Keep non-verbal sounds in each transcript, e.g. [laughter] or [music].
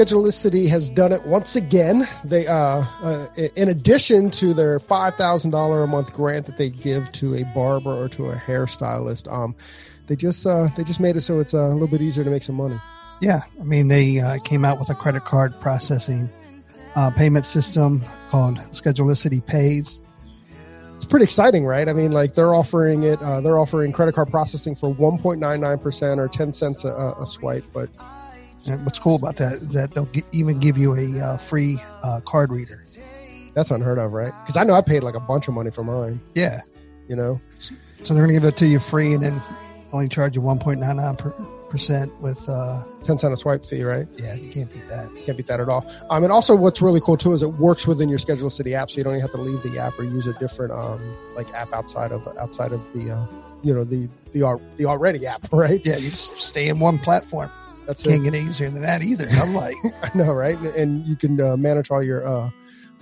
Schedulicity has done it once again. They, uh, uh, in addition to their five thousand dollar a month grant that they give to a barber or to a hairstylist, um, they just uh, they just made it so it's uh, a little bit easier to make some money. Yeah, I mean they uh, came out with a credit card processing uh, payment system called Schedulicity Pays. It's pretty exciting, right? I mean, like they're offering it. Uh, they're offering credit card processing for one point nine nine percent or ten cents a, a swipe, but and what's cool about that is that they'll get, even give you a uh, free uh, card reader. That's unheard of, right? Because I know I paid like a bunch of money for mine. Yeah. You know? So they're going to give it to you free and then only charge you 1.99% with uh, 10 cent a swipe fee, right? Yeah, you can't beat that. can't beat that at all. Um, and also, what's really cool too is it works within your Schedulicity app, so you don't even have to leave the app or use a different um, like app outside of outside of the uh, you know the the the already app, [laughs] right? Yeah, you just stay in one platform. That's Can't it. get easier than that either. I'm like, [laughs] I know, right? And you can uh, manage all your uh,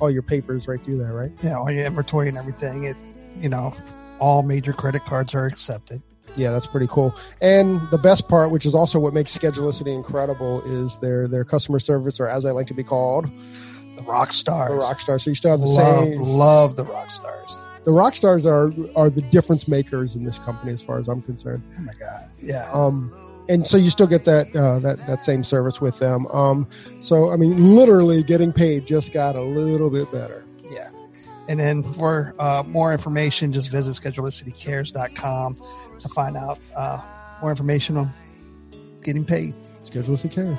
all your papers right through there, right? yeah, all your inventory and everything. It, you know, all major credit cards are accepted. Yeah, that's pretty cool. And the best part, which is also what makes Schedulicity incredible, is their their customer service, or as I like to be called, The rock stars. the rock stars. So you still have the love, same. love the rock stars. The rock stars are are the difference makers in this company, as far as I'm concerned. Oh my god. Yeah. Um, and so you still get that uh, that that same service with them. Um, so I mean, literally getting paid just got a little bit better. Yeah. And then for uh, more information, just visit schedulicitycares.com to find out uh, more information on getting paid. Schedulicity cares.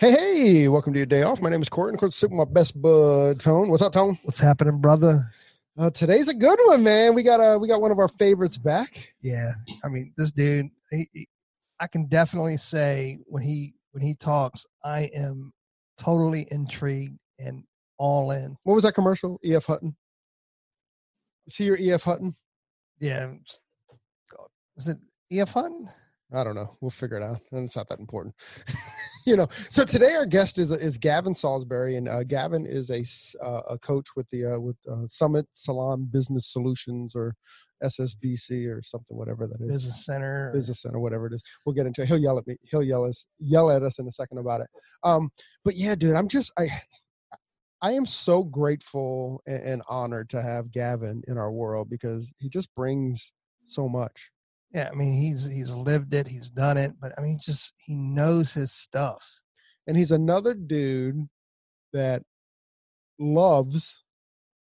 Hey, hey! Welcome to your day off. My name is Court, and of course, sitting with my best bud, Tone. What's up, Tone? What's happening, brother? Uh, today's a good one, man. We got uh, we got one of our favorites back. Yeah. I mean, this dude, he, he- I can definitely say when he when he talks, I am totally intrigued and all in. What was that commercial? E.F. Hutton. Is he your E.F. Hutton? Yeah. Was it E.F. Hutton? I don't know. We'll figure it out. And it's not that important. [laughs] [laughs] you know. So today our guest is is Gavin Salisbury, and uh, Gavin is a uh, a coach with the uh, with uh, Summit Salon Business Solutions or SSBC or something, whatever that is. Business Center. business center, whatever it is. We'll get into it. He'll yell at me. He'll yell us yell at us in a second about it. Um, but yeah, dude, I'm just I I am so grateful and, and honored to have Gavin in our world because he just brings so much. Yeah, I mean he's he's lived it, he's done it, but I mean just he knows his stuff. And he's another dude that loves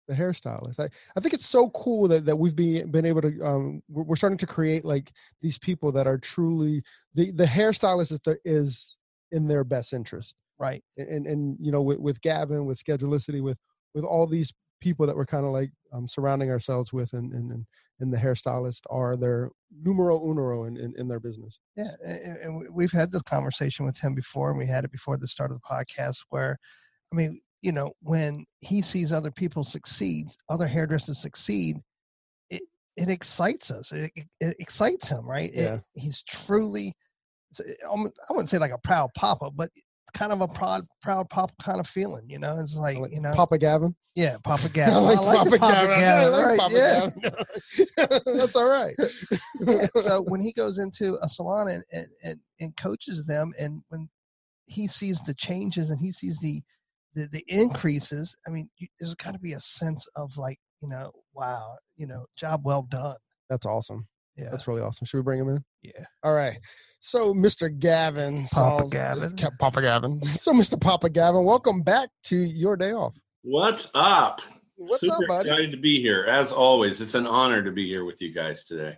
the hairstylist. I, I think it's so cool that, that we've been been able to um we're, we're starting to create like these people that are truly the the hairstylist is, the, is in their best interest. Right. and and, and you know with, with Gavin, with Schedulicity, with with all these people that we're kind of like um, surrounding ourselves with, and and and, the hairstylist are their numero uno in, in, in their business. Yeah, and, and we- we've had this conversation with him before, and we had it before the start of the podcast. Where, I mean, you know, when he sees other people succeed, other hairdressers succeed, it it excites us. It, it, it excites him, right? It- Yeah. he's truly, almo- I wouldn't say like a proud papa, but kind of a proud proud papa kind of feeling. You know, it's like, Like you know, Papa Gavin. yeah, Papa [laughs] I Gavin. like, the Papa, Gavin. I like right, Papa yeah. Gavin. [laughs] That's all right. [laughs] Yeah, so when he goes into a salon and, and, and, and coaches them and when he sees the changes and he sees the the, the increases i mean you, there's got to be a sense of like you know wow you know job well done That's awesome. Yeah That's really awesome. Should we bring him in? yeah All right. So, Mr. Gavin, Papa Sals- Gavin. Papa Gavin. [laughs] So, Mr. Papa Gavin, welcome back to your day off. What's up? What's Super up, buddy? excited to be here. As always, it's an honor to be here with you guys today.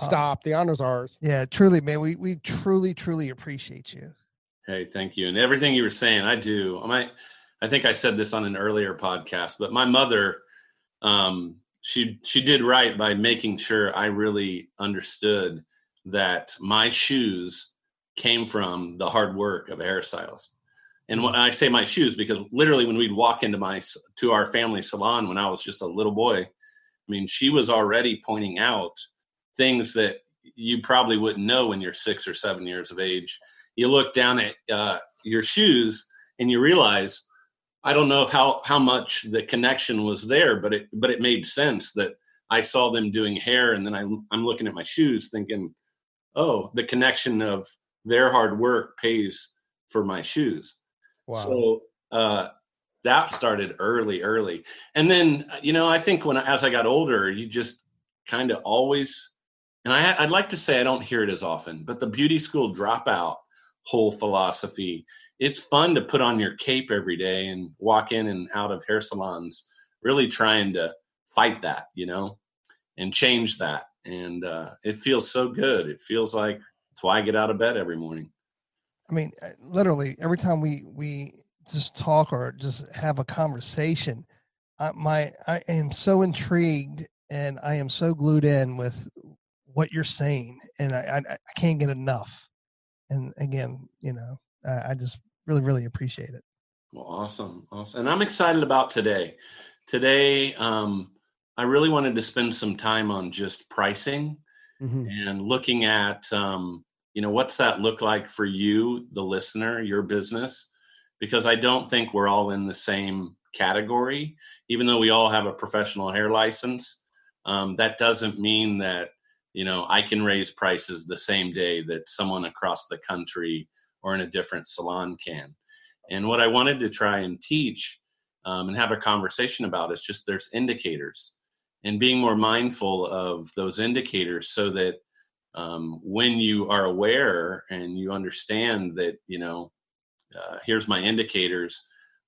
Uh, Stop. The honor's ours. yeah truly man we we truly truly appreciate you Hey, thank you. And everything you were saying, I do. I might I think I said this on an earlier podcast, but my mother um she she did right by making sure I really understood that my shoes came from the hard work of a hairstylist. And when I say my shoes, because literally when we'd walk into my to our family salon when I was just a little boy, I mean, she was already pointing out things that you probably wouldn't know when you're six or seven years of age. You look down at uh, your shoes and you realize, I don't know how how much the connection was there, but it but it made sense that I saw them doing hair, and then I I'm looking at my shoes, thinking, oh, the connection of their hard work pays for my shoes. Wow. So uh, that started early, early, and then you know I think when as I got older, you just kind of always, and I I'd like to say I don't hear it as often, but the beauty school dropout whole philosophy. It's fun to put on your cape every day and walk in and out of hair salons, really trying to fight that, you know, and change that. And uh, it feels so good. It feels like it's why I get out of bed every morning. I mean, uh, literally every time we we just talk or just have a conversation, I, my I am so intrigued and I am so glued in with what you're saying, and I I, I can't get enough. And again, you know, I, I just really really appreciate it. Well, awesome, awesome, and I'm excited about today. Today, um, I really wanted to spend some time on just pricing mm-hmm. and looking at um, you know what's that look like for you the listener your business because i don't think we're all in the same category even though we all have a professional hair license um, that doesn't mean that you know i can raise prices the same day that someone across the country or in a different salon can. And what i wanted to try and teach um, and have a conversation about is just there's indicators and being more mindful of those indicators so that um, when you are aware and you understand that you know uh, here's my indicators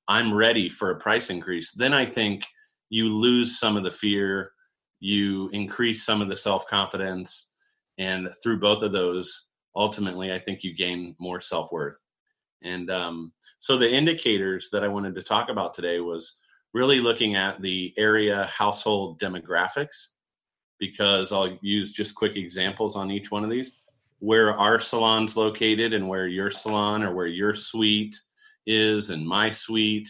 i'm ready for a price increase then i think you lose some of the fear you increase some of the self-confidence and through both of those ultimately i think you gain more self-worth and um, so the indicators that i wanted to talk about today was really looking at the area household demographics because I'll use just quick examples on each one of these. Where our salon's located and where your salon or where your suite is and my suite,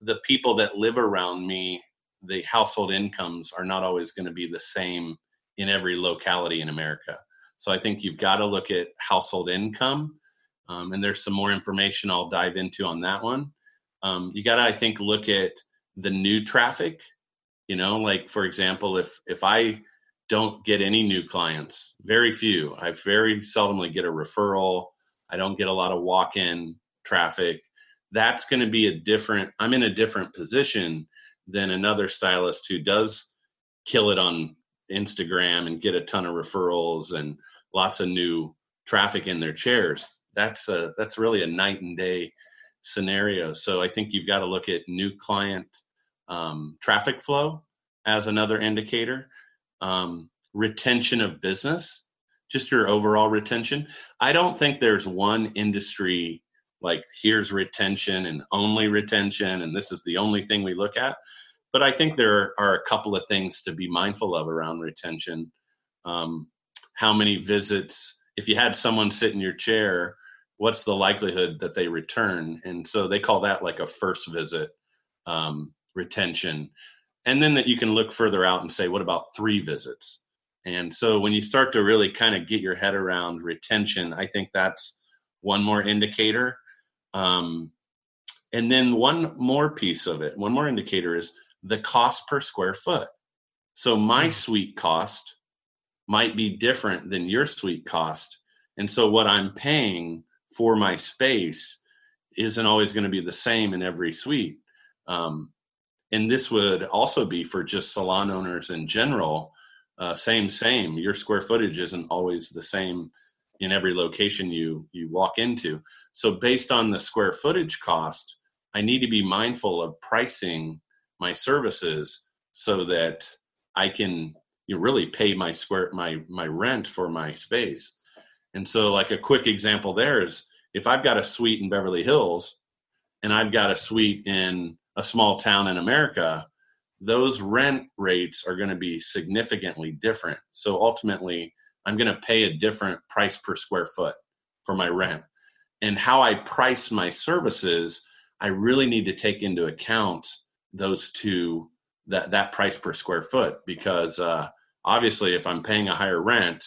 the people that live around me, the household incomes are not always going to be the same in every locality in America. So I think you've got to look at household income. Um, and there's some more information I'll dive into on that one. Um, you got to, I think, look at the new traffic you know like for example if if i don't get any new clients very few i very seldomly get a referral i don't get a lot of walk-in traffic that's going to be a different i'm in a different position than another stylist who does kill it on instagram and get a ton of referrals and lots of new traffic in their chairs that's a that's really a night and day scenario so i think you've got to look at new client um, traffic flow as another indicator, um, retention of business, just your overall retention. I don't think there's one industry like here's retention and only retention, and this is the only thing we look at. But I think there are a couple of things to be mindful of around retention. Um, how many visits? If you had someone sit in your chair, what's the likelihood that they return? And so they call that like a first visit um, retention and then that you can look further out and say what about three visits and so when you start to really kind of get your head around retention i think that's one more indicator um, and then one more piece of it one more indicator is the cost per square foot. So my mm. suite cost might be different than your suite cost. And so what i'm paying for my space isn't always going to be the same in every suite. Um, and this would also be for just salon owners in general uh, same same. Your square footage isn't always the same in every location you you walk into. So based on the square footage cost i need to be mindful of pricing my services so that i can you know, really pay my square my my rent for my space and so like a quick example there is if i've got a suite in beverly hills and i've got a suite in a small town in America, those rent rates are going to be significantly different. So ultimately, I'm going to pay a different price per square foot for my rent. And how I price my services, I really need to take into account those two that that price per square foot because uh, obviously if I'm paying a higher rent,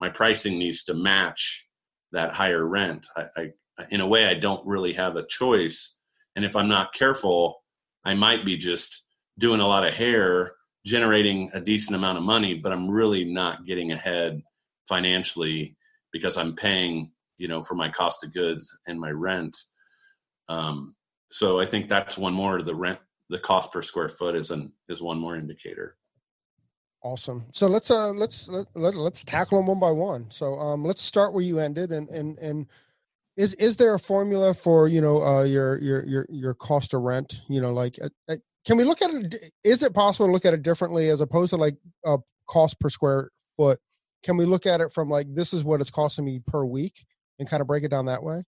my pricing needs to match that higher rent. I, I in a way I don't really have a choice, and if I'm not careful, I might be just doing a lot of hair, generating a decent amount of money, but I'm really not getting ahead financially because I'm paying, you know, for my cost of goods and my rent. Um, so I think that's one more. The rent, the cost per square foot is an is one more indicator. Awesome. So let's uh let's let, let, let's tackle them one by one. So um let's start where you ended and and and is is there a formula for you know uh your your your your cost of rent you know like uh, uh can we look at it is it possible to look at it differently as opposed to like a cost per square foot can we look at it from like this is what it's costing me per week and kind of break it down that way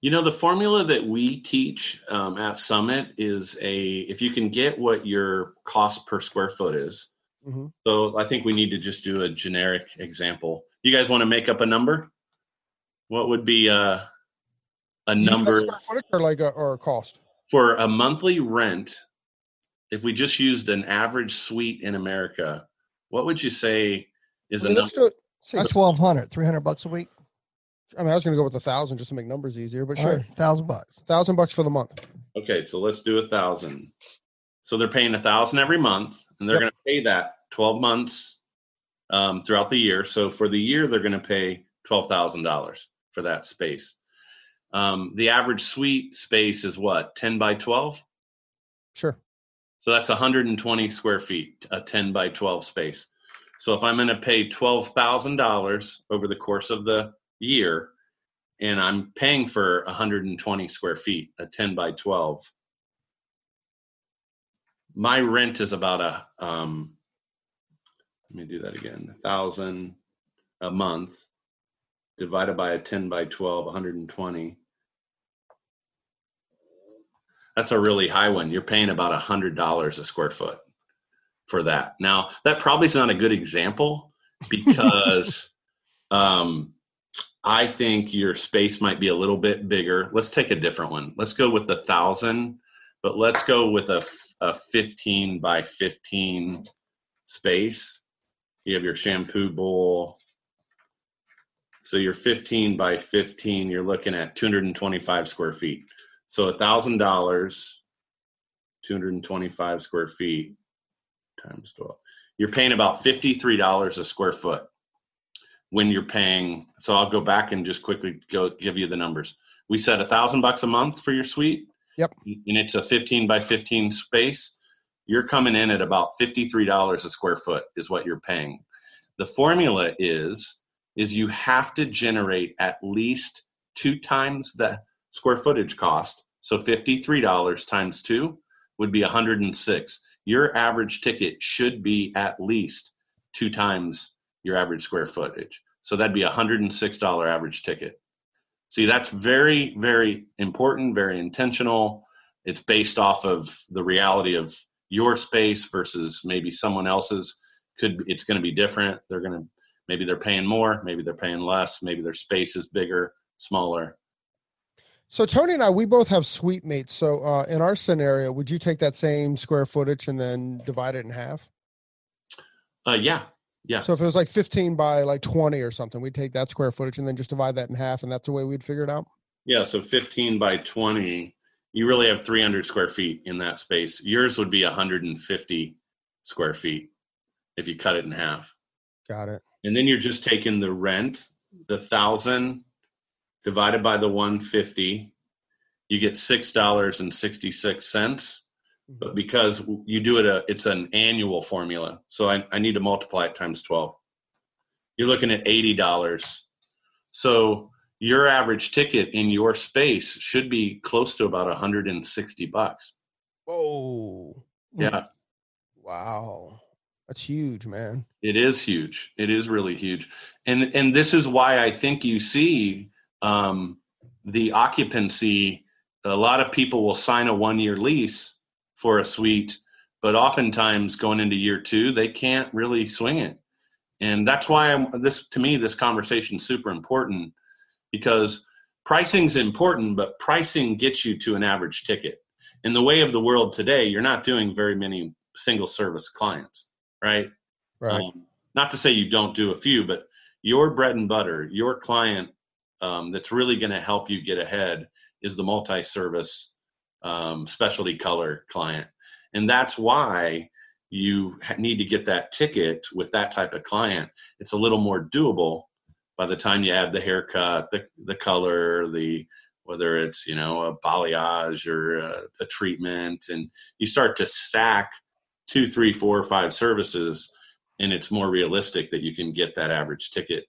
you know the formula that we teach um, at summit is a if you can get what your cost per square foot is. Mm-hmm. so i think we need to just do a generic example. You guys want to make up a number? What would be uh a number or like a or a cost? for a monthly rent if we just used an average suite in america what would you say is I mean, a number? that's 1200 300 bucks a week i mean i was going to go with a thousand just to make numbers easier but All sure right, thousand bucks thousand bucks for the month okay so let's do a thousand so they're paying a thousand every month and they're yep. going to pay that 12 months um, throughout the year so for the year they're going to pay $12000 for that space um, the average suite space is what, 10 by 12? Sure. So that's 120 square feet, a 10 by 12 space. So if I'm going to pay $12,000 over the course of the year, and I'm paying for 120 square feet, a 10 by 12, my rent is about a, um, let me do that again, a thousand a month divided by a 10 by 12, 120 that's a really high one. You're paying about a hundred dollars a square foot for that. Now that probably is not a good example [laughs] because um, I think your space might be a little bit bigger. Let's take a different one. Let's go with the thousand, but let's go with a, a 15 by 15 space. You have your shampoo bowl. So you're 15 by 15, you're looking at 225 square feet. So a thousand dollars, 225 square feet times 12. You're paying about $53 a square foot when you're paying. So I'll go back and just quickly go give you the numbers. We said a thousand bucks a month for your suite. Yep. And it's a 15 by 15 space. You're coming in at about $53 a square foot is what you're paying. The formula is is you have to generate at least two times the square footage cost. So $53 times two would be 106. Your average ticket should be at least two times your average square footage. So that'd be a $106 average ticket. See, that's very, very important, very intentional. It's based off of the reality of your space versus maybe someone else's. Could it's going to be different. They're going to maybe they're paying more, maybe they're paying less, maybe their space is bigger, smaller. So Tony and I, we both have suite mates. So uh, in our scenario, would you take that same square footage and then divide it in half? Uh, yeah, yeah. So if it was like 15 by like 20 or something, we'd take that square footage and then just divide that in half, and that's the way we'd figure it out. Yeah. So 15 by 20, you really have 300 square feet in that space. Yours would be 150 square feet if you cut it in half. Got it. And then you're just taking the rent, the thousand divided by the 150 you get six dollars and 66 cents but mm-hmm. because you do it a it's an annual formula so I, I need to multiply it times 12 you're looking at $80 so your average ticket in your space should be close to about 160 bucks. Whoa. Yeah. [laughs] Wow. That's huge man. It is huge. It is really huge. And and this is why i think you see um, the occupancy, a lot of people will sign a one year lease for a suite, but oftentimes going into year two, they can't really swing it. And that's why I'm, this, to me, this conversation is super important because pricing's important, but pricing gets you to an average ticket. In the way of the world today, you're not doing very many single service clients, right? Right. Um, not to say you don't do a few, but your bread and butter, your client um, that's really going to help you get ahead is the multi-service um, specialty color client, and that's why you need to get that ticket with that type of client. It's a little more doable by the time you add the haircut, the the color, the whether it's you know a balayage or a, a treatment, and you start to stack two, three, four, five services, and it's more realistic that you can get that average ticket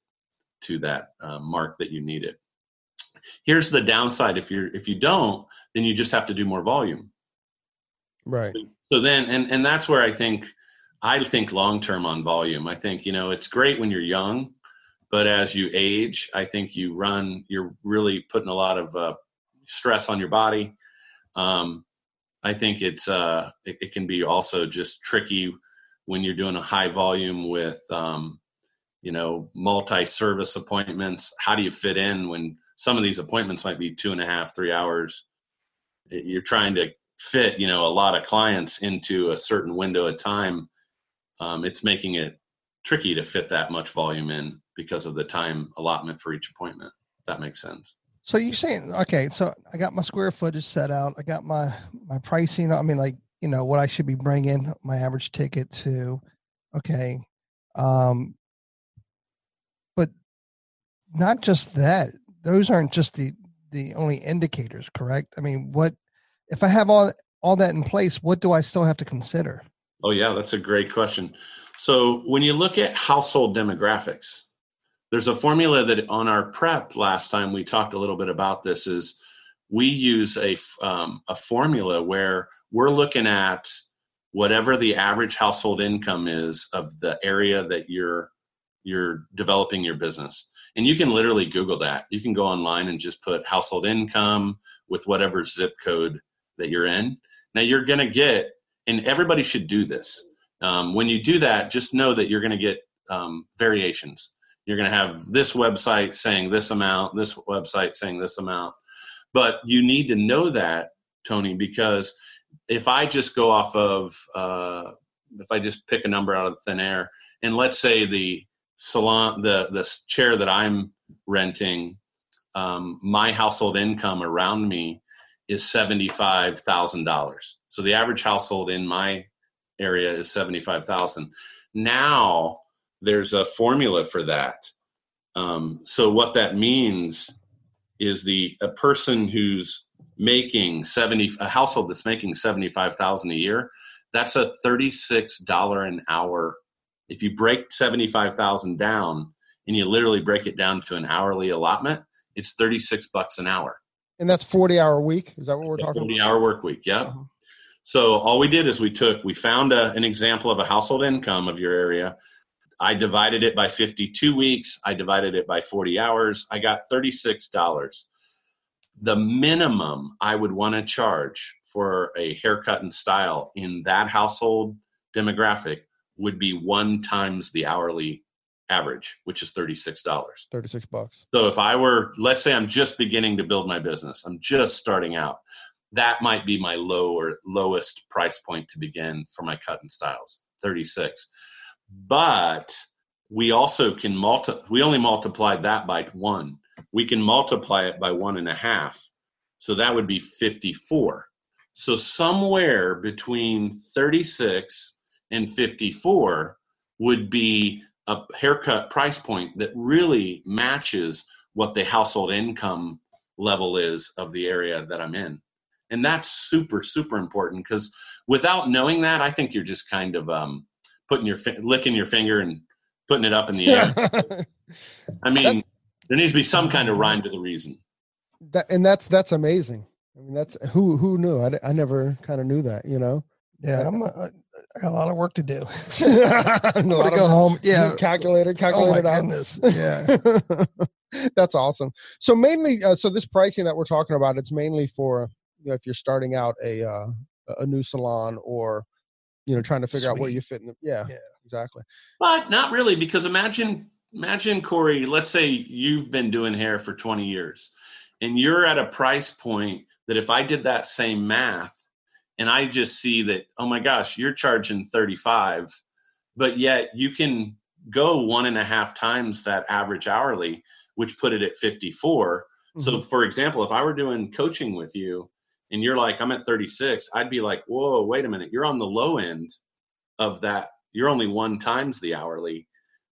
to that uh, mark that you need it. Here's the downside: if you're if you don't, then you just have to do more volume. Right. So then, and and that's where I think I think long term on volume. I think you know it's great when you're young, but as you age, I think you run. You're really putting a lot of uh, stress on your body. Um, I think it's uh, it, it, can be also just tricky when you're doing a high volume with um, you know multi-service appointments. How do you fit in when some of these appointments might be two and a half, three hours? You're trying to fit you know a lot of clients into a certain window of time. Um, it's making it tricky to fit that much volume in because of the time allotment for each appointment that makes sense. So you're saying okay so i got my square footage set out. I got my my pricing i mean like you know what i should be bringing my average ticket to okay um but not just that those aren't just the the only indicators correct i mean what if I have all all that in place, what do I still have to consider? Oh yeah, that's a great question. So when you look at household demographics, there's a formula that on our prep last time we talked a little bit about this is we use a um, a formula where we're looking at whatever the average household income is of the area that you're you're developing your business and you can literally google that you can go online and just put household income with whatever zip code that you're in. Now you're going to get, and everybody should do this. Um, when you do that, just know that you're going to get um, variations. You're going to have this website saying this amount, this website saying this amount. But you need to know that, Tony, because if I just go off of, uh, if I just pick a number out of thin air, and let's say the salon, the the chair that I'm renting, um, my household income around me is $75,000. So the average household in my area is 75,000. Now there's a formula for that. Um, so what that means is the a person who's making 70 a household that's making 75,000 a year, that's a $36 an hour. If you break 75,000 down and you literally break it down to an hourly allotment, it's 36 bucks an hour. And that's 40 hour week. Is that what we're talking 40 about? hour work week. Yeah. Uh-huh. So all we did is we took, we found a, an example of a household income of your area. I divided it by 52 weeks. I divided it by 40 hours. I got $36. The minimum I would want to charge for a haircut and style in that household demographic would be one times the hourly average, which is $36. 36 bucks. So if I were, let's say I'm just beginning to build my business, I'm just starting out, that might be my low or lowest price point to begin for my cut and styles, 36. But we also can multi we only multiply that by one. We can multiply it by one and a half. So that would be 54. So somewhere between 36 and 54 would be a haircut price point that really matches what the household income level is of the area that I'm in. And that's super, super important because without knowing that, I think you're just kind of um, putting your licking your finger and putting it up in the air. [laughs] I mean, there needs to be some kind of rhyme to the reason. That, and that's that's amazing. I mean, that's who who knew. I, I never kind of knew that. You know. Yeah, I'm. A, I got a lot of work to do. [laughs] I'm [laughs] to go home. Yeah, calculator, calculator. Oh my goodness. [laughs] Yeah, that's awesome. So mainly, uh, so this pricing that we're talking about, it's mainly for you know if you're starting out a uh, a new salon or you know trying to figure Sweet. out where you fit in. The, yeah, yeah, exactly. But not really, because imagine imagine Corey, let's say you've been doing hair for 20 years and you're at a price point that if I did that same math and I just see that, oh my gosh, you're charging 35, but yet you can go one and a half times that average hourly, which put it at 54. Mm-hmm. So, for example, if I were doing coaching with you and you're like, I'm at 36, I'd be like, whoa, wait a minute, you're on the low end of that. You're only one times the hourly.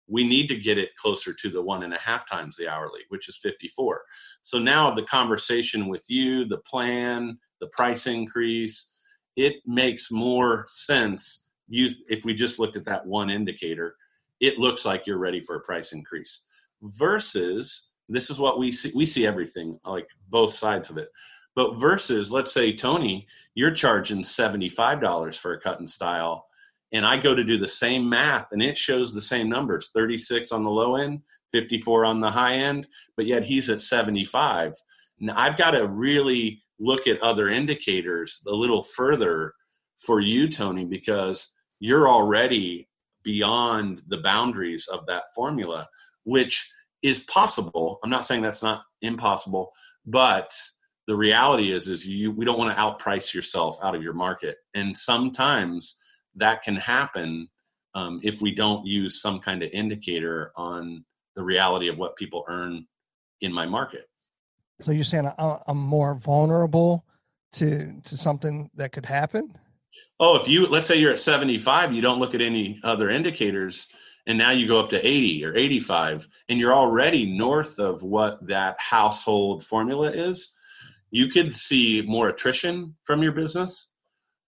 We need to get it closer to the one and a half times the hourly, which is 54. So now the conversation with you, the plan, the price increase, it makes more sense. You, if we just looked at that one indicator, it looks like you're ready for a price increase. Versus, this is what we see. We see everything, like both sides of it. But versus, let's say Tony, you're charging $75 for a cut and style, and I go to do the same math and it shows the same numbers 36 on the low end, 54 on the high end, but yet he's at 75. Now I've got to really look at other indicators a little further for you, Tony, because you're already beyond the boundaries of that formula, which is possible. I'm not saying that's not impossible, but the reality is is you we don't want to outprice yourself out of your market. And sometimes that can happen um, if we don't use some kind of indicator on the reality of what people earn in my market. So you're saying I'm more vulnerable to to something that could happen? Oh, if you let's say you're at 75, you don't look at any other indicators, and now you go up to 80 or 85, and you're already north of what that household formula is. You could see more attrition from your business.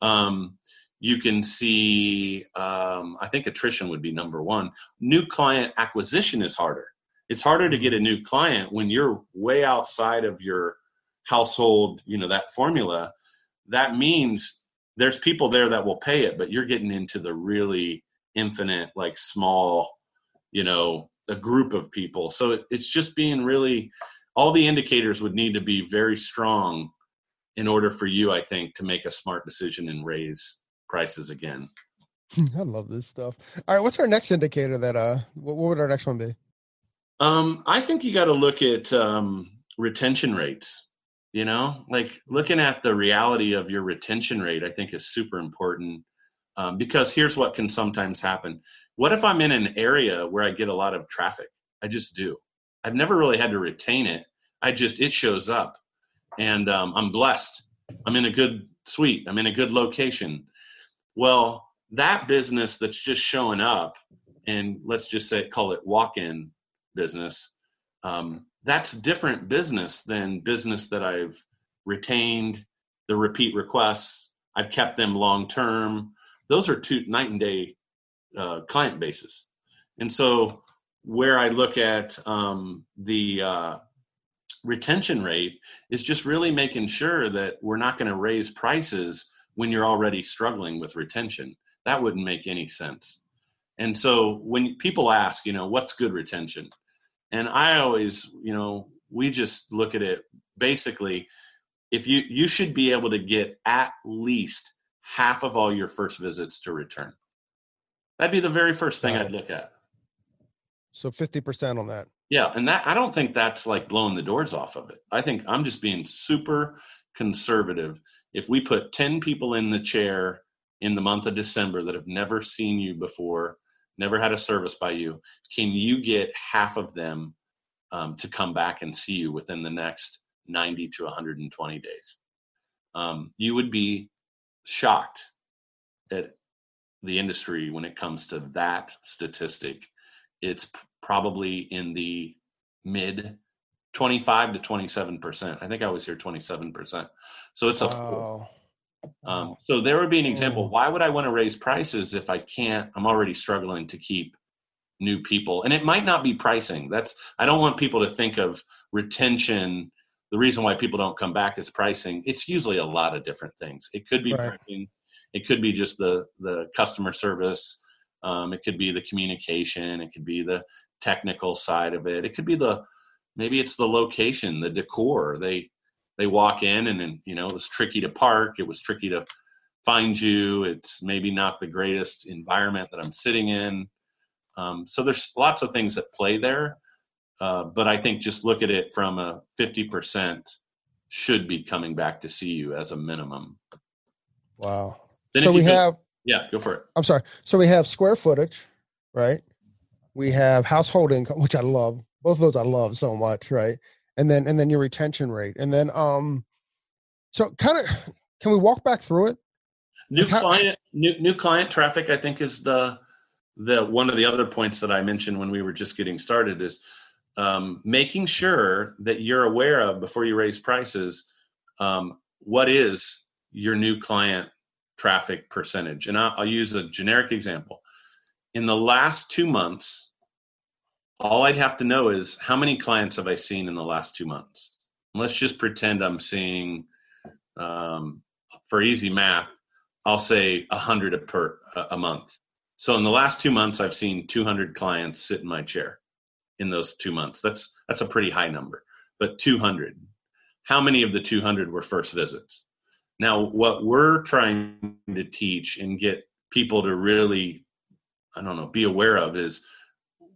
Um, you can see um, i think attrition would be number one new client acquisition is harder it's harder to get a new client when you're way outside of your household you know that formula that means there's people there that will pay it but you're getting into the really infinite like small you know a group of people so it, it's just being really all the indicators would need to be very strong in order for you i think to make a smart decision and raise prices again. [laughs] I love this stuff. All right, what's our next indicator that uh what, what would our next one be? Um I think you got to look at um retention rates. You know, like looking at the reality of your retention rate I think is super important. Um, because here's what can sometimes happen. What if I'm in an area where I get a lot of traffic? I just do. I've never really had to retain it. I just it shows up, and um, I'm blessed. I'm in a good suite. I'm in a good location. Well, that business that's just showing up, and let's just say call it walk-in business, um, that's different business than business that I've retained, the repeat requests. I've kept them long term. Those are two night and day uh, client bases, and so where I look at um, the uh, retention rate is just really making sure that we're not going to raise prices when you're already struggling with retention. That wouldn't make any sense. And so when people ask, you know, what's good retention? And I always, you know, we just look at it basically if you you should be able to get at least half of all your first visits to return. That'd be the very first thing I'd look at. So 50% on that. Yeah, and that I don't think that's like blowing the doors off of it. I think I'm just being super conservative if we put 10 people in the chair in the month of December that have never seen you before, never had a service by you, can you get half of them um, to come back and see you within the next 90 to 120 days? Um, you would be shocked at the industry when it comes to that statistic. It's probably in the mid 25 to 27 percent. I think I was here 27 percent. So it's a wow. Um, so there would be an example. Why would I want to raise prices if I can't? I'm already struggling to keep new people, and it might not be pricing. That's I don't want people to think of retention. The reason why people don't come back is pricing. It's usually a lot of different things. It could be right. pricing. It could be just the the customer service. Um, it could be the communication. It could be the technical side of it. It could be the maybe it's the location, the decor. They they walk in and, and you know it was tricky to park it was tricky to find you it's maybe not the greatest environment that i'm sitting in Um, so there's lots of things that play there, uh, but I think just look at it from a 50% should be coming back to see you as a minimum. Wow. Then so we have yeah, go for it. I'm sorry. So we have square footage, right? We have household income, which I love. Both of those I love so much, right? And then and then your retention rate. And then um so kind of [sighs] can we walk back through it? New like client new new client traffic I think is the the one of the other points that I mentioned when we were just getting started is um, making sure that you're aware of before you raise prices um, what is your new client traffic percentage. And I'll, I'll use a generic example. In the last two months, all I'd have to know is how many clients have I seen in the last two months? let's just pretend I'm seeing, um, for easy math, I'll say 100 per a month. So in the last two months, I've seen 200 clients sit in my chair. In those two months, that's that's a pretty high number. But 200. How many of the 200 were first visits? Now, what we're trying to teach and get people to really, I don't know, be aware of is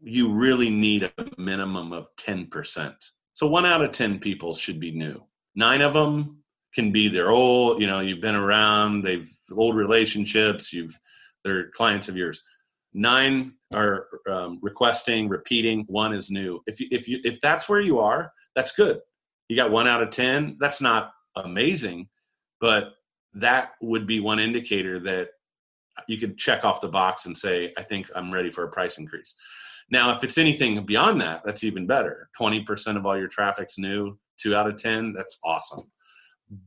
you really need a minimum of 10%. So one out of 10 people should be new. Nine of them can be their old, you know, you've been around, they've old relationships, you've, they're clients of yours. Nine are um, requesting, repeating. One is new. If you, if you, if that's where you are, that's good. You got one out of 10. That's not amazing, but that would be one indicator that you could check off the box and say, I think I'm ready for a price increase. Now, if it's anything beyond that, that's even better. 20% of all your traffic's new, two out of 10, that's awesome.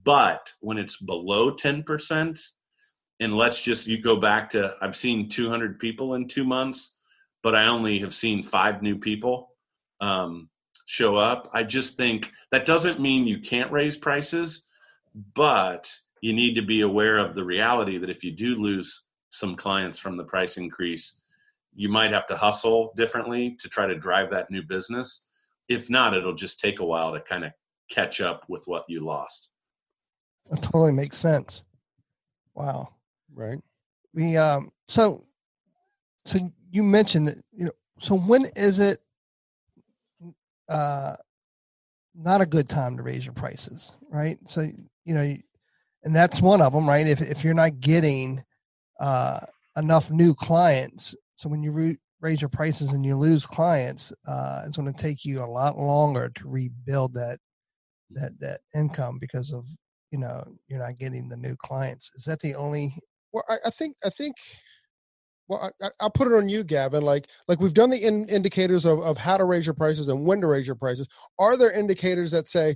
But when it's below 10%, and let's just you go back to I've seen 200 people in two months, but I only have seen five new people um, show up. I just think that doesn't mean you can't raise prices but you need to be aware of the reality that if you do lose some clients from the price increase, you might have to hustle differently to try to drive that new business. If not, it'll just take a while to kind of catch up with what you lost. That totally makes sense. Wow. Right. We um so so you mentioned that you know so when is it uh not a good time to raise your prices, right? So you know, and that's one of them, right? If if you're not getting uh, enough new clients, so when you re- raise your prices and you lose clients, uh, it's going to take you a lot longer to rebuild that that that income because of you know you're not getting the new clients. Is that the only? Well, I, I think I think well I, I'll put it on you gavin like like we've done the in, indicators of, of how to raise your prices and when to raise your prices are there indicators that say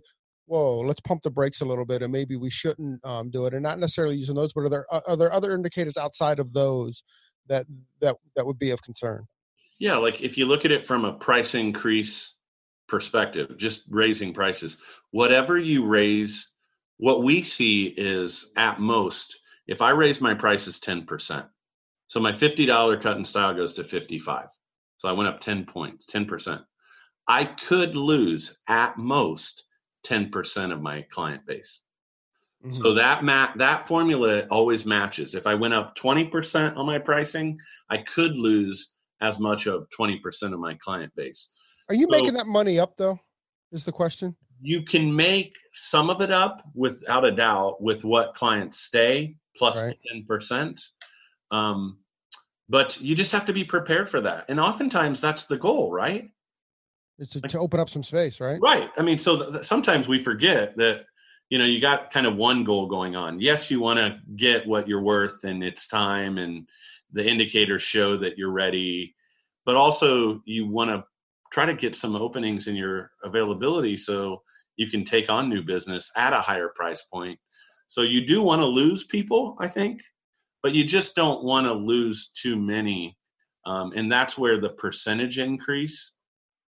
whoa, let's pump the brakes a little bit, and maybe we shouldn't um, do it, and not necessarily using those, but are there are there other indicators outside of those that that that would be of concern? Yeah, like if you look at it from a price increase perspective, just raising prices, whatever you raise, what we see is at most, if I raise my prices ten percent, so my fifty dollar cut and style goes to fifty five, so I went up ten points, ten percent. I could lose at most 10% of my client base. Mm-hmm. So that ma- that formula always matches. If I went up 20% on my pricing, I could lose as much of 20% of my client base. Are you so making that money up though? Is the question? You can make some of it up without a doubt with what clients stay plus right. 10%. Um, but you just have to be prepared for that. And oftentimes that's the goal, right? It's to, like, to open up some space, right? Right. I mean, so th- sometimes we forget that you know you got kind of one goal going on. Yes, you want to get what you're worth, and it's time, and the indicators show that you're ready, but also you want to try to get some openings in your availability so you can take on new business at a higher price point. So you do want to lose people, I think, but you just don't want to lose too many. Um, and that's where the percentage increase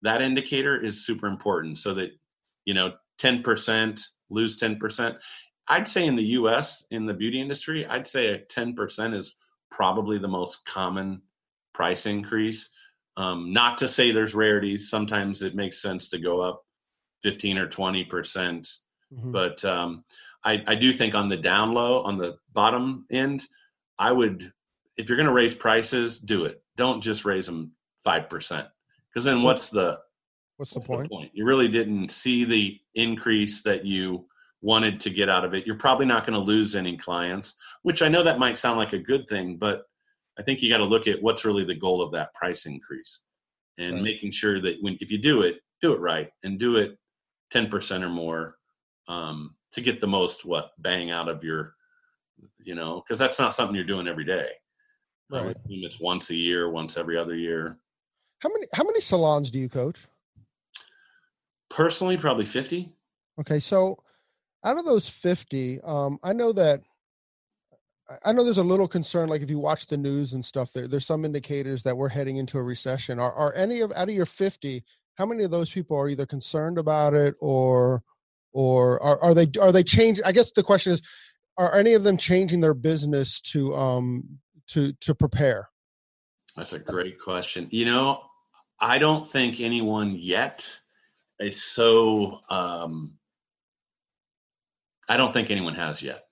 that indicator is super important so that you know 10% lose 10% i'd say in the us in the beauty industry i'd say a 10% is probably the most common price increase. Um, not to say there's rarities. Sometimes it makes sense to go up 15 or 20%. Mm-hmm. but um, I, I do think on the down low on the bottom end i would if you're going to raise prices do it. Don't just raise them 5%. Because then what's the what's the what's point? the point? You really didn't see the increase that you wanted to get out of it. You're probably not going to lose any clients, which I know that might sound like a good thing, but I think you got to look at what's really the goal of that price increase and Right. making sure that when if you do it, do it right and do it 10% or more um, to get the most what bang out of your you know because that's not something you're doing every day Right. assume it's once a year once every other year How many how many salons do you coach? Personally probably 50 Okay, so out of those 50, um, I know that I- know there's a little concern, like if you watch the news and stuff, there there's some indicators that we're heading into a recession. Are are any of out of your 50, how many of those people are either concerned about it or or are, are they are they changing? I guess the question is, are any of them changing their business to um to to prepare? That's a great question. You know, I don't think anyone yet. It's so. Um, I don't think anyone has yet,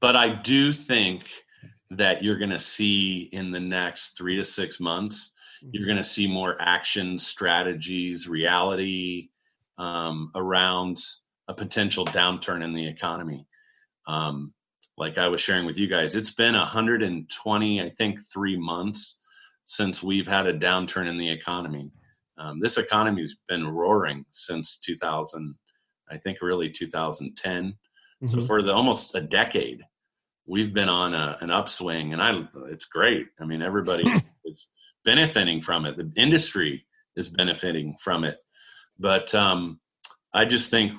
but I do think that you're going to see in the next three to six months. You're going to see more action strategies, reality um, around a potential downturn in the economy. Um, like I was sharing with you guys, it's been 120, I think, three months since we've had a downturn in the economy. Um, this economy's been roaring since 2000, I think, really 2010. So Mhm. for the almost a decade, we've been on a, an upswing, and I it's great. I mean, everybody [laughs] is benefiting from it. The industry is benefiting from it. But um, I just think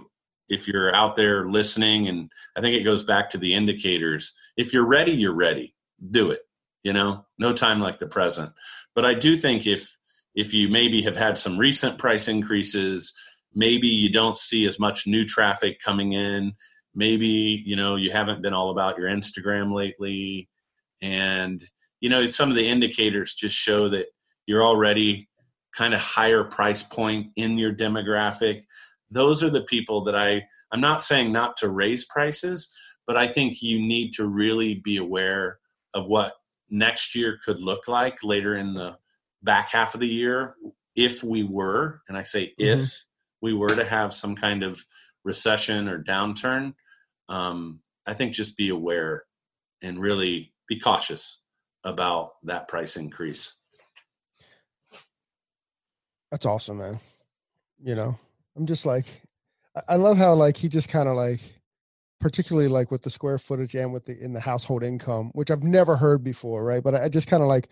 if you're out there listening, and I think it goes back to the indicators. If you're ready, you're ready. Do it. You know, no time like the present. But I do think if if you maybe have had some recent price increases, maybe you don't see as much new traffic coming in. Maybe you know you haven't been all about your Instagram lately, and you know some of the indicators just show that you're already kind of higher price point in your demographic those are the people that i i'm not saying not to raise prices but i think you need to really be aware of what next year could look like later in the back half of the year if we were and i say Mhm. if we were to have some kind of recession or downturn um, i think just be aware and really be cautious about that price increase That's awesome, man. You know, I'm just like, I- love how like he just kind of like, particularly like with the square footage and with the in the household income, which I've never heard before, right? But I just kind of like,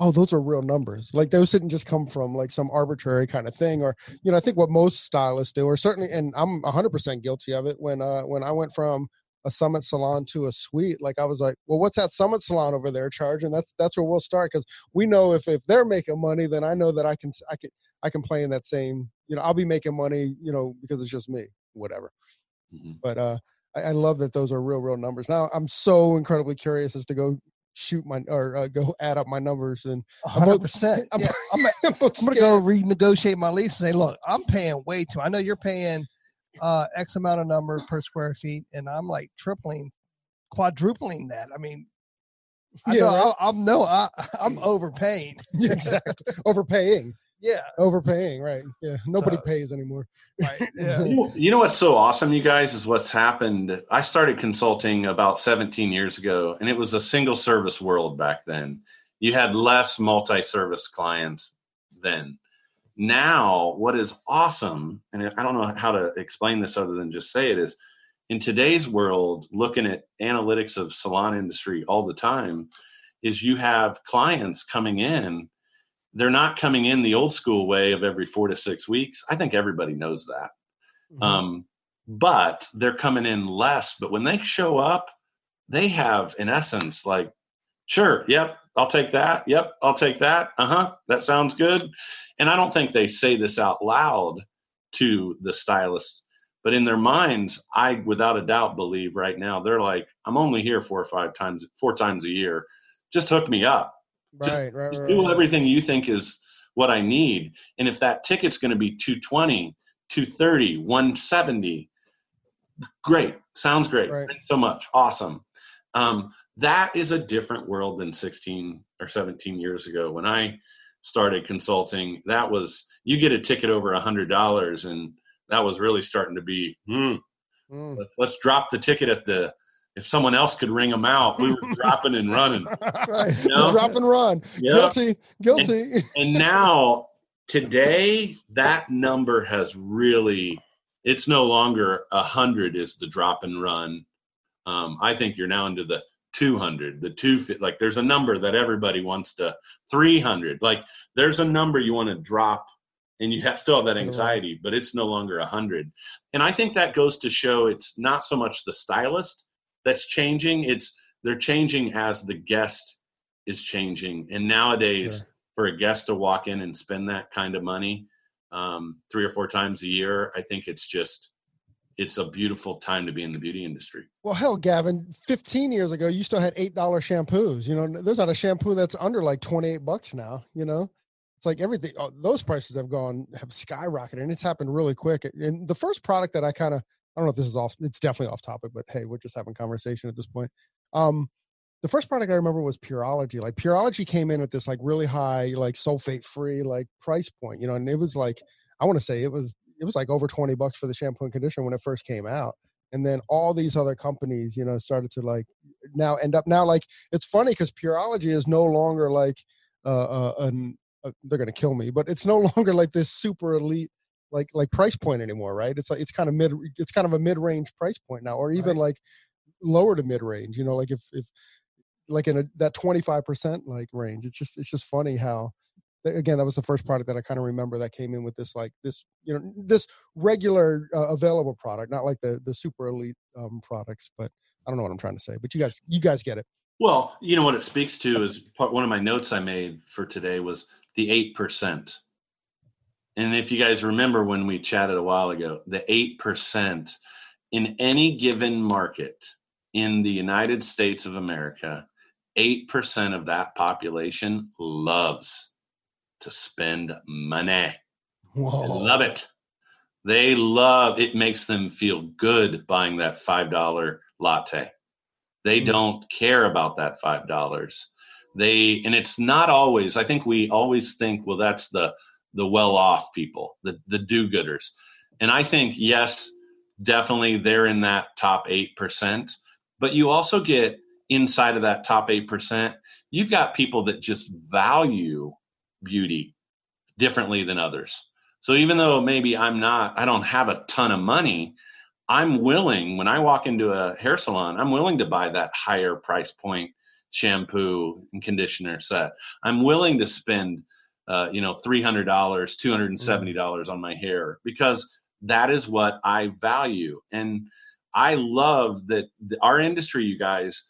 oh, those are real numbers. Like those didn't just come from like some arbitrary kind of thing, or you know, I think what most stylists do, or certainly, and I'm 100% guilty of it. When uh when I went from a summit salon to a suite like i was like well what's that summit salon over there charging that's that's where we'll start because we know if if they're making money then i know that i can i can I can play in that same, you know, I'll be making money, you know, because it's just me, whatever. Mhm. But uh I, I love that those are real, real numbers. Now I'm so incredibly curious as to go shoot my or uh, go [laughs] add up my numbers and I'm hundred percent. I'm- Yeah, I'm, [laughs] I'm I'm gonna go renegotiate my lease and say, look, I'm paying way too. I know you're paying uh, X amount of number per square feet, and I'm like tripling, quadrupling that. I mean, I Yeah, know right. I, [laughs] I'm no, I, I'm overpaying. Exactly. Overpaying. Yeah, Overpaying, right. Yeah. Nobody So- pays anymore. right. [laughs] Yeah, You know, you know what's so awesome, you guys, is what's happened. I started consulting about 17 years ago, and it was a single service world back then. You had less multi service clients then. Now, what is awesome, and I don't know how to explain this other than just say it, is in today's world, looking at analytics of salon industry all the time, is you have clients coming in. They're not coming in the old school way of every four to six weeks. I think everybody knows that. Mhm. Um, but they're coming in less. But when they show up, they have, in essence, like, sure, yep, I'll take that. Yep, I'll take that. Uh huh, that sounds good. And I don't think they say this out loud to the stylist, but in their minds, I without a doubt believe right now they're like, I'm only here four or five times, four times a year. Just hook me up just- right, right, just right. do everything you think is what I need. And if that ticket's going to be 220, 230, 170, great. Sounds great. Thanks so much. Awesome. Um, that is a different world than 16 or 17 years ago when I started consulting, that was you get a ticket over a hundred dollars, and that was really starting to be. Hmm, mm. let's, let's drop the ticket at the if someone else could ring them out, we were dropping and running. [laughs] Right. You know? Drop and run. Yep. Guilty. Guilty. And, and, now today that number has really it's no longer a hundred is the drop and run. Um, I think you're now into the 200, the two like there's a number that everybody wants to 300. Like there's a number you want to drop and you have, still have that anxiety, but it's no longer a hundred. And I think that goes to show it's not so much the stylist that's changing. It's they're changing as the guest is changing. And nowadays, sure. for a guest to walk in and spend that kind of money um, three or four times a year, I think it's just it's a beautiful time to be in the beauty industry. Well, hell, Gavin, 15 years ago, you still had $8 shampoos. You know, there's not a shampoo that's under like 28 bucks now, you know? It's like everything, oh, those prices have gone, have skyrocketed, and it's happened really quick. And the first product that I kind of I don't know if this is off. It's definitely off topic, but hey, we're just having conversation at this point. Um, the first product I remember was Pureology. Like Pureology came in at this like really high, like sulfate free, like price point, you know, and it was like I want to say it was it was like over twenty bucks for the shampoo and conditioner when it first came out, and then all these other companies, you know, started to like now end up now like it's funny because Pureology is no longer like uh, uh an uh, they're gonna kill me, but it's no [laughs] longer like this super elite like like price point anymore, right? It's like it's kind of mid it's kind of a mid range price point now, or even right. like lower to mid range. You know, like if if like in a, that twenty five percent like range. It's just it's just funny how again that was the first product that I kind of remember that came in with this like this you know this regular uh, available product, not like the the super elite um, products. But I don't know what I'm trying to say, but you guys you guys get it. Well, you know what it speaks to is part one of my notes I made for today was the eight percent and if you guys remember when we chatted a while ago, the 8% in any given market in the United States of America, 8% of that population loves to spend money. Whoa. They love it. They love it makes them feel good buying that $5 latte. They mm. don't care about that $5. They and it's not always I think we always think well that's the the well off people, the, the do gooders. And I think, yes, definitely they're in that top 8%. But you also get inside of that top 8%, you've got people that just value beauty differently than others. So even though maybe I'm not, I don't have a ton of money, I'm willing, when I walk into a hair salon, I'm willing to buy that higher price point shampoo and conditioner set. I'm willing to spend uh, you know, three hundred dollars, two hundred and seventy dollars on my hair because that is what I value, and I love that the, our industry, you guys.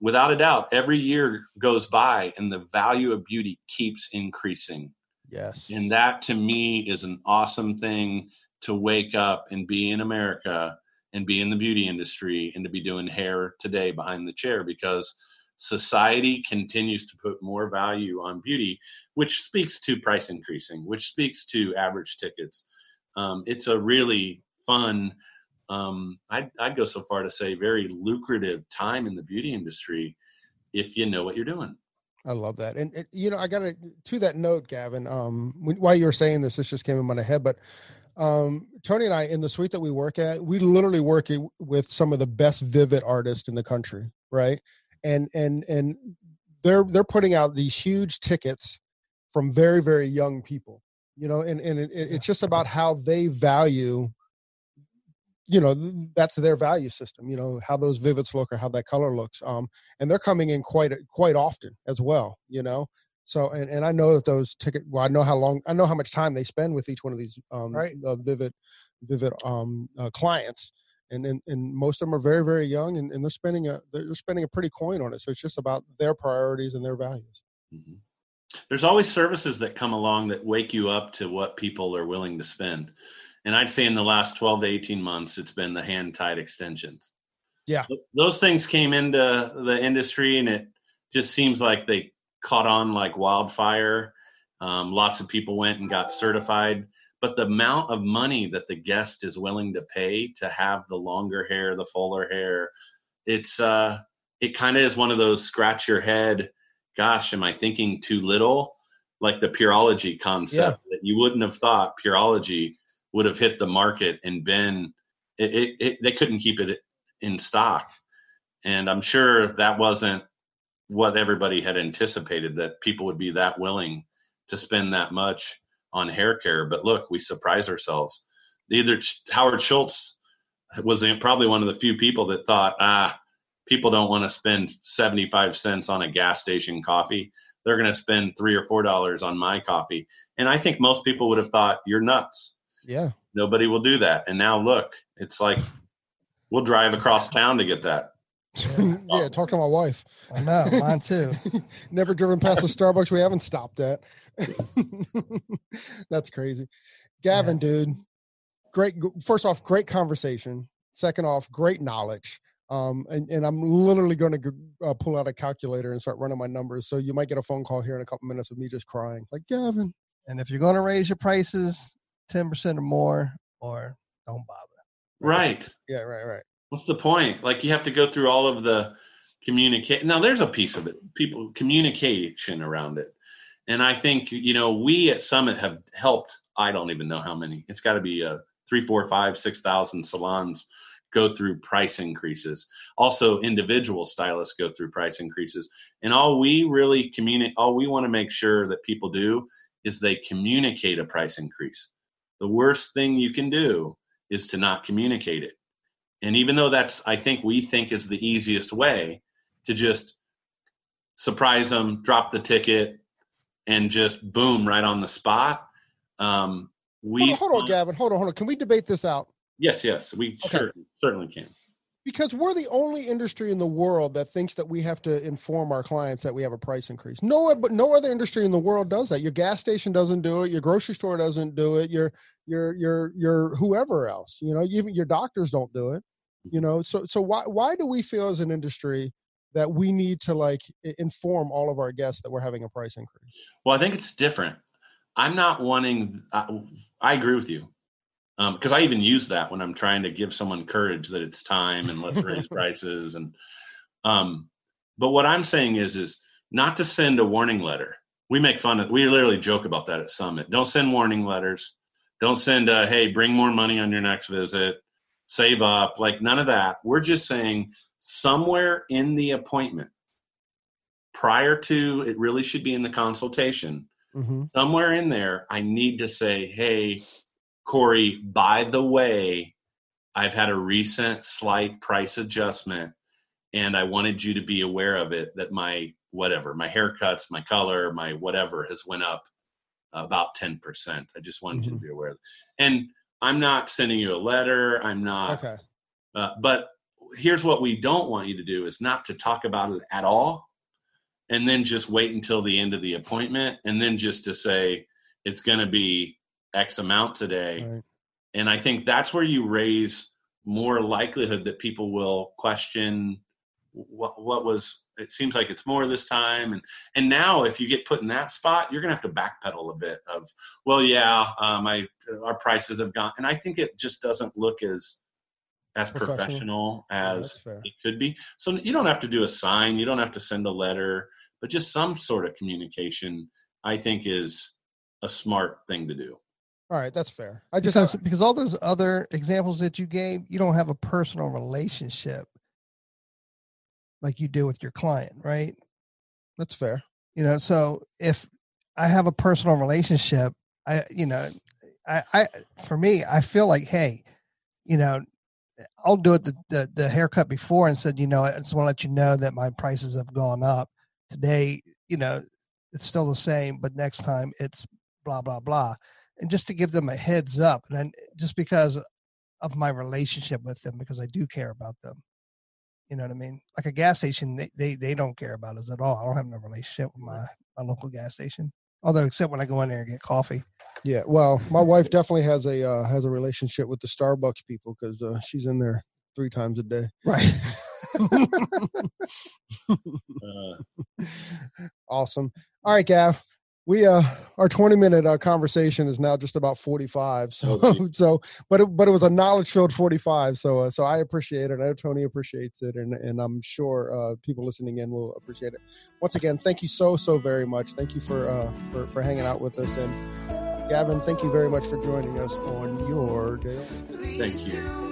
Without a doubt, every year goes by and the value of beauty keeps increasing. Yes. And that to me is an awesome thing to wake up and be in America and be in the beauty industry and to be doing hair today behind the chair because society continues to put more value on beauty, which speaks to price increasing, which speaks to average tickets. Um, it's a really fun, um, I'd, I'd go so far to say, very lucrative time in the beauty industry if you know what you're doing. I love that. And, you know, I got to, to that note, Gavin, um, when, while you were saying this, this just came in my head, but um, Tony and I, in the suite that we work at, we literally work with some of the best vivid artists in the country, right? And and and they're they're putting out these huge tickets from very very young people you know and and it, it's just about how they value you know that's their value system you know how those vivids look or how that color looks um and they're coming in quite quite often as well you know so and, and i know that those ticket well i know how long i know how much time they spend with each one of these um right. uh, vivid vivid um uh, clients and, and and most of them are very very young and, and they're spending a they're spending a pretty coin on it so it's just about their priorities and their values. Mm-hmm. there's always services that come along that wake you up to what people are willing to spend and i'd say in the last 12 to 18 months it's been the hand tied extensions. Yeah. Those things came into the industry and it just seems like they caught on like wildfire. Um, lots of people went and got certified but the amount of money that the guest is willing to pay to have the longer hair the fuller hair it's uh it kind of is one of those scratch your head gosh am i thinking too little like the Pureology concept Yeah. that you wouldn't have thought Pureology would have hit the market and been it, it, it they couldn't keep it in stock and i'm sure that wasn't what everybody had anticipated that people would be that willing to spend that much on hair care but look we surprise ourselves. Either howard schultz was probably one of the few people that thought ah people don't want to spend 75 cents on a gas station coffee. They're going to spend three or four dollars on my coffee. And i think most people would have thought you're nuts. Yeah. nobody will do that. And now look it's like we'll drive across town to get that [laughs] yeah. Talk to my wife. I know, mine too. [laughs] Never driven past a Starbucks we haven't stopped at. [laughs] That's crazy. Gavin, dude, great. First off, great conversation. Second off, great knowledge. Um, and, and I'm literally going to uh, pull out a calculator and start running my numbers. So you might get a phone call here in a couple minutes of me just crying, like Gavin. And if you're going to raise your prices 10% or more, or don't bother. right Yeah, right, right. What's the point? Like you have to go through all of the communicate now there's a piece of it people communication around it. And i think you know we at summit have helped i don't even know how many it's got to be uh, three four five six thousand salons go through price increases. Also individual stylists go through price increases. And all we really communicate all we want to make sure that people do is they communicate a price increase. The worst thing you can do is to not communicate it and even though that's, I think we think is the easiest way to just surprise them, drop the ticket, and just boom right on the spot. Um, we Hold on, hold on, Gavin. Hold on, hold on. Can we debate this out? yes, yes, we Okay. cer- certainly can. because we're the only industry in the world that thinks that we have to inform our clients that we have a price increase. No, but no other industry in the world does that. Your gas station doesn't do it. Your grocery store doesn't do it. Your your your your whoever else. You know, even your doctors don't do it. You know, so so why why do we feel as an industry that we need to like inform all of our guests that we're having a price increase? Well, I think it's different. I'm not wanting. I, I agree with you Um, because I even use that when I'm trying to give someone courage that it's time and let's raise [laughs] prices and. Um, but what I'm saying is, is not to send a warning letter. We make fun of. We literally joke about that at Summit. Don't send warning letters. Don't send a hey, bring more money on your next visit. Save up. Like none of that. We're just saying somewhere in the appointment prior to it really should be in the consultation Mm-hmm. somewhere in there, I need to say, hey, Corey, by the way, I've had a recent slight price adjustment and I wanted you to be aware of it that my whatever, my haircuts, my color, my whatever has went up about 10%. I just wanted you to be aware of it. And I'm not sending you a letter. I'm not, Okay. uh, but here's what we don't want you to do is not to talk about it at all and then just wait until the end of the appointment and then just to say it's going to be x amount today Right. and i think that's where you raise more likelihood that people will question what what was it seems like it's more this time and and now if you get put in that spot you're going to have to backpedal a bit of well yeah uh, my our prices have gone and i think it just doesn't look as as Professional. professional as that's fair. it could be. So you don't have to do a sign, you don't have to send a letter, but just some sort of communication, I think, is a smart thing to do. All right, that's fair. I just because, because all those other examples that you gave, you don't have a personal relationship like you do with your client, right? that's fair. You know, so if I have a personal relationship, I, you know, I, I, for me, I feel like, hey, you know, I'll do it the, the, the haircut before and said, you know, I just want to let you know that my prices have gone up today. You know, it's still the same, but next time it's blah, blah, blah. And just to give them a heads up. And then just because of my relationship with them, because I do care about them. You know what I mean? Like a gas station, they, they, they don't care about us at all. I don't have no relationship with my, my local gas station. Although, except when I go in there and get coffee. Yeah, well, my wife definitely has a uh, has a relationship with the Starbucks people because uh, she's in there three times a day. Right. [laughs] Uh, awesome. All right, Gav. we uh our 20 minute uh, conversation is now just about 45 so oh, [laughs] so but it, but it was a knowledge filled 45 so uh, so i appreciate it. I know tony appreciates it and and i'm sure uh people listening in will appreciate it. Once again thank you so so very much. Thank you for uh for, for hanging out with us and gavin thank you very much for joining us on your day thank you